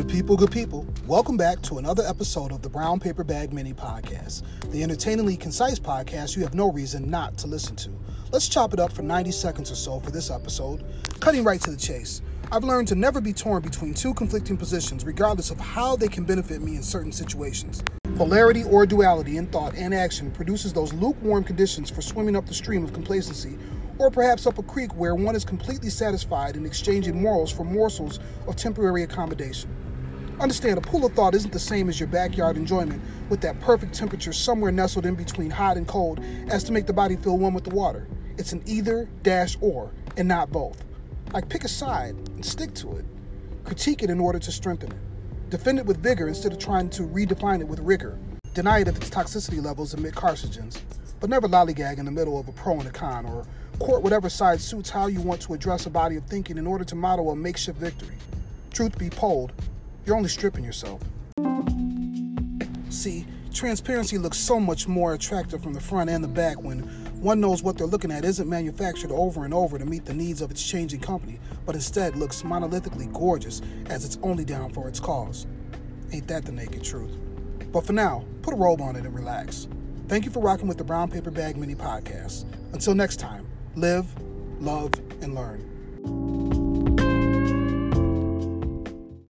Good people, good people. Welcome back to another episode of the Brown Paper Bag Mini Podcast, the entertainingly concise podcast you have no reason not to listen to. Let's chop it up for 90 seconds or so for this episode. Cutting right to the chase. I've learned to never be torn between two conflicting positions, regardless of how they can benefit me in certain situations. Polarity or duality in thought and action produces those lukewarm conditions for swimming up the stream of complacency or perhaps up a creek where one is completely satisfied in exchanging morals for morsels of temporary accommodation. Understand, a pool of thought isn't the same as your backyard enjoyment with that perfect temperature somewhere nestled in between hot and cold as to make the body feel one with the water. It's an either, dash, or, and not both. Like pick a side and stick to it. Critique it in order to strengthen it. Defend it with vigor instead of trying to redefine it with rigor. Deny it of its toxicity levels amid carcinogens, but never lollygag in the middle of a pro and a con or court whatever side suits how you want to address a body of thinking in order to model a makeshift victory. Truth be told, you're only stripping yourself. See, transparency looks so much more attractive from the front and the back when one knows what they're looking at isn't manufactured over and over to meet the needs of its changing company, but instead looks monolithically gorgeous as it's only down for its cause. Ain't that the naked truth? But for now, put a robe on it and relax. Thank you for rocking with the Brown Paper Bag Mini Podcast. Until next time, live, love, and learn.